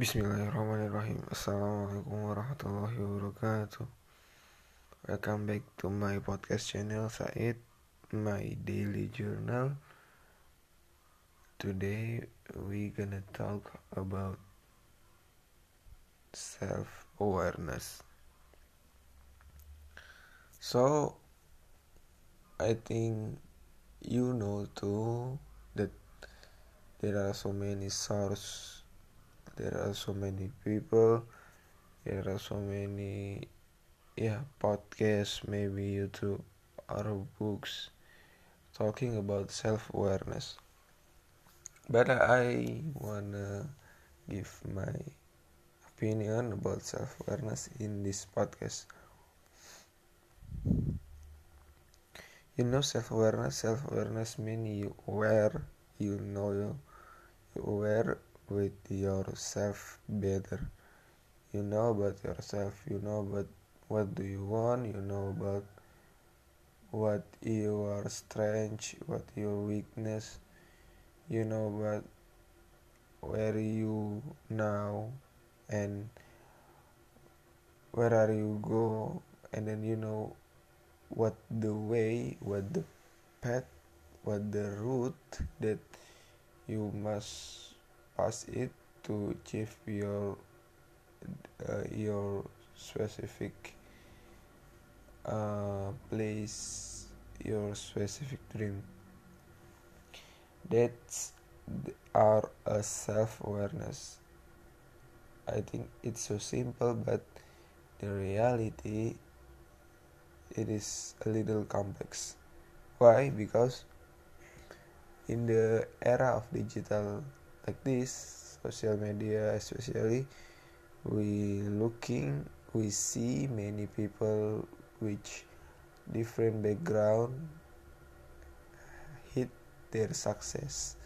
Bismillahirrahmanirrahim. Assalamualaikum warahmatullahi wabarakatuh. Welcome back to my podcast channel Said My daily journal. Today we gonna talk about self-awareness. So I think you know too that there are so many sources there are so many people. There are so many yeah podcasts maybe youtube or books. Talking about self-awareness. But i wanna give my opinion about self-awareness in this podcast. You know self-awareness self-awareness mean you aware you know you aware with yourself better. You know about yourself you know about what do you want you know about what your strength what your weakness you know about where you now and where are you go and then you know what the way what the path what the route that you must pass it to achieve your uh, your specific uh, place your specific dream. That's are a self-awareness. I think it's so simple but the reality it is a little complex. Why? Because in the era of digital like this social media especially. We looking we see many people which different background hit their success.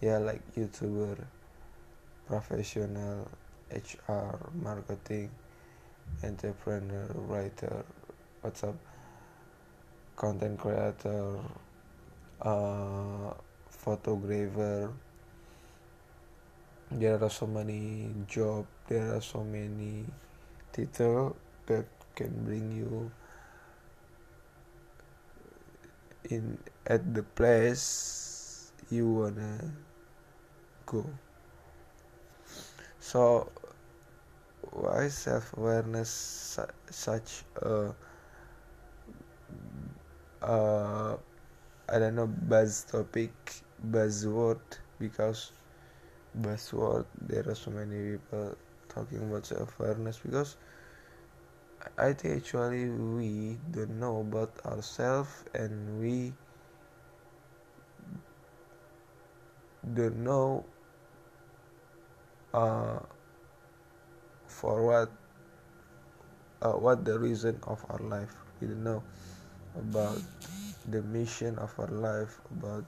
Yeah like youtuber professional hr marketing entrepreneur writer what's up? Content creator uh, photographer there are so many job there are so many title that can bring you in at the place you wanna go. So why self-awareness su- such a uh, I don't know buzz topic buzzword because buzzword there are so many people talking about self-awareness because I think actually we don't know about ourselves and we don't know uh, for what uh, what the reason of our life. We don't know about the mission of our life about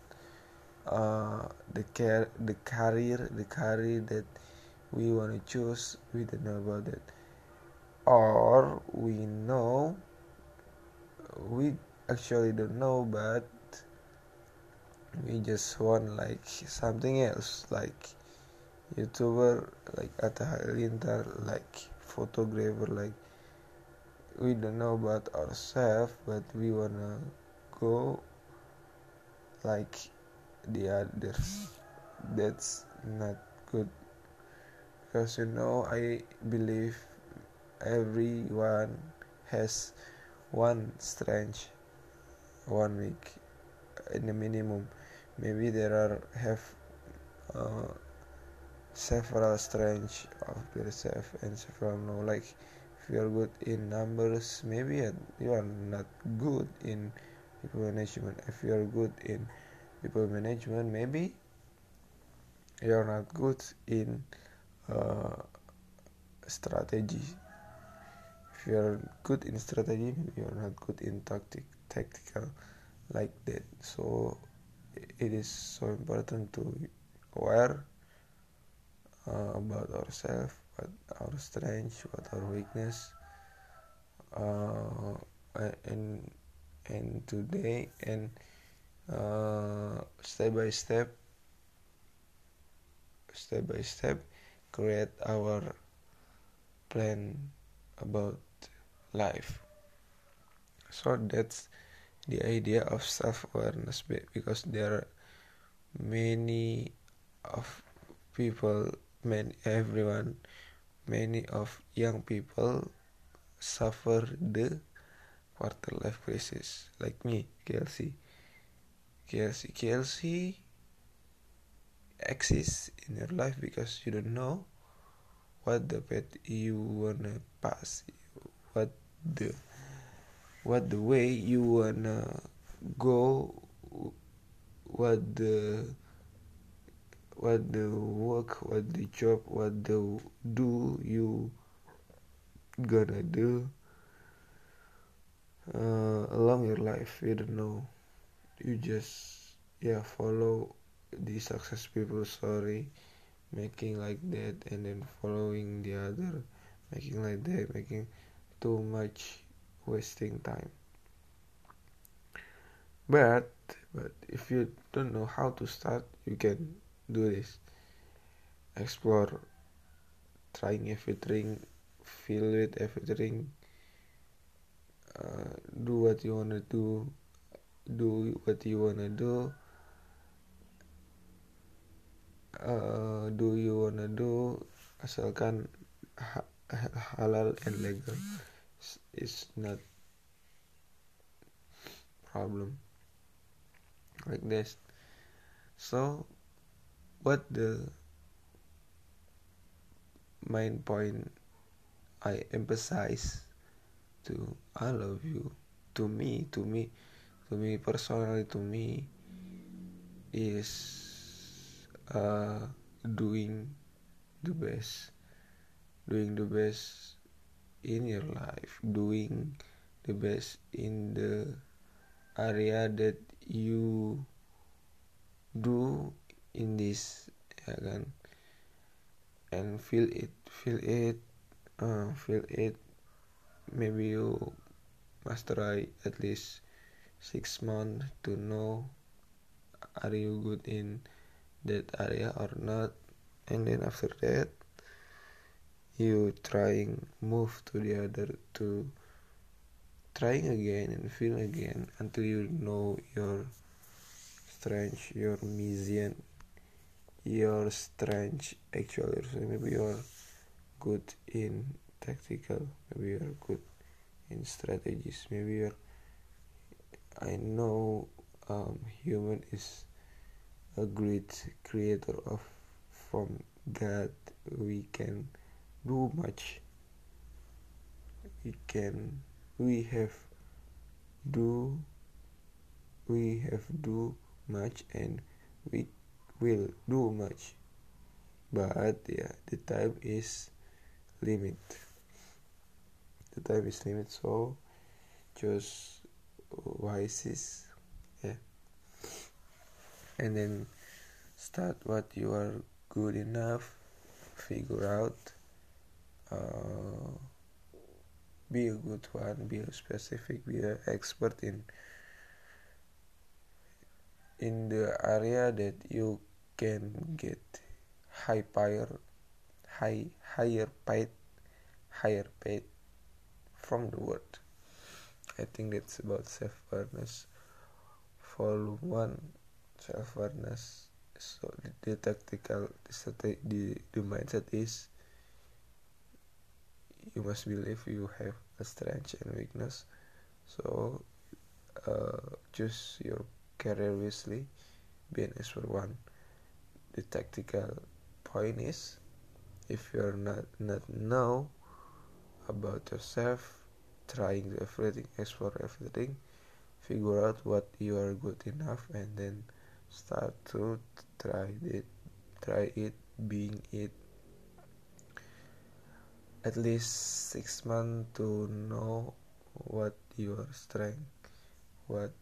uh, the care the career the career that we want to choose we don't know about it or we know we actually don't know but we just want like something else like youtuber like Atta like photographer like we don't know about ourselves but we wanna go like the others that's not good. Because you know i believe everyone has one strength one week in the minimum. Maybe there are have uh, several strengths of yourself and several no. Like if you are good in numbers maybe you are not good in people management. If you are good in people management maybe you're not good in uh, strategy. If you're good in strategy maybe you're not good in tactic tactical like that. So it is so important to aware uh, about ourselves what our strength what our weakness uh, and and today and uh, step by step step by step create our plan about life. So that's the idea of self-awareness because there are many of people many everyone many of young people suffer the quarter life crisis like me Kelsey QLC QLC exists in your life because you don't know what the path you wanna pass what the what the way you wanna go what the what the work what the job what the do you gonna do uh, along your life you don't know you just yeah follow the success people story making like that and then following the other making like that making too much wasting time. But but if you don't know how to start you can do this. Explore. Trying everything feel with everything uh, do what you wanna do do what you wanna do uh, do you wanna do asalkan ha halal and legal. Is not problem. Like this. So what the main point I emphasize to all of you to me to me to me personally to me is uh, doing the best. Doing the best in your life. Doing the best in the area that you do in this ya kan? And feel it feel it uh, feel it. Maybe you must try at least six months to know are you good in that area or not? And then after that you trying move to the other to trying again and feel again until you know your strength your mission your strength actually. So maybe you're good in tactical maybe you're good in strategies maybe you're i know um, human is a great creator of from god we can do much. We can we have do we have do much and we will do much. But yeah the time is limit. The time is limit so just wisest yeah. And then start what you are good enough figure out uh, be a good one be a specific be an expert in in the area that you can get high pair high higher paid higher paid from the world i think that's about self-awareness. Volume one self-awareness so the, the tactical the, the the mindset is you must believe you have a strength and weakness. So uh, choose your career wisely. Be an expert. One the tactical point is if you're not not know about yourself trying everything explore everything figure out what you are good enough and then start to try it try it being it. At least six months to know what your strength what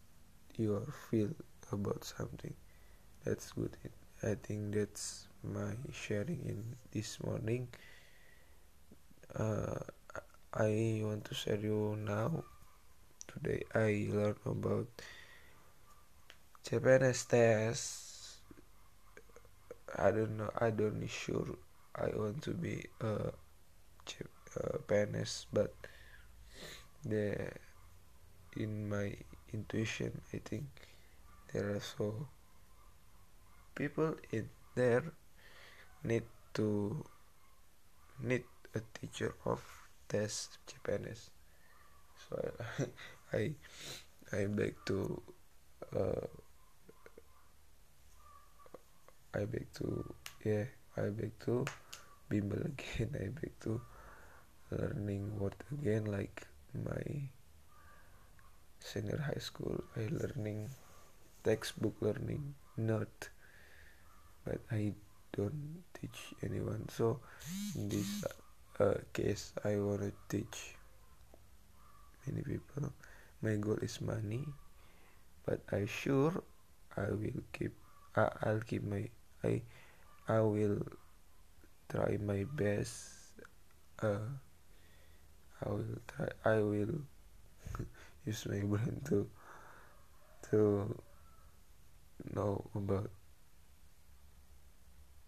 your feel about something. That's good. I think that's my sharing in this morning. Uh, i want to share you now. Today i learned about japanese test. I don't know i don't sure. I want to be a, a PNS but the in my intuition I think there are so people in there need to need a teacher of test Japanese. So I I, I beg to uh, I beg to yeah I beg to bimbel again. I beg to learning word again like my senior high school I learning textbook learning not but I don't teach anyone. So in this case I want to teach many people. My goal is money but I sure I will keep I, I'll keep my I I will try my best uh, I will try I will use my brain to to know about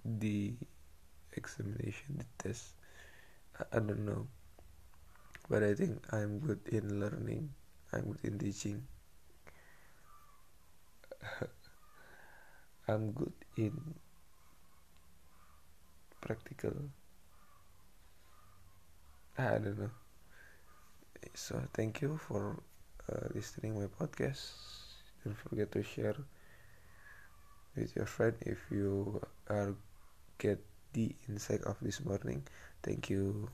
the examination the test I don't know. But I think I'm good in learning. I'm good in teaching. I'm good in practical. I don't know. So thank you for uh, listening my podcast. Don't forget to share with your friend if you are get the insight of this morning thank you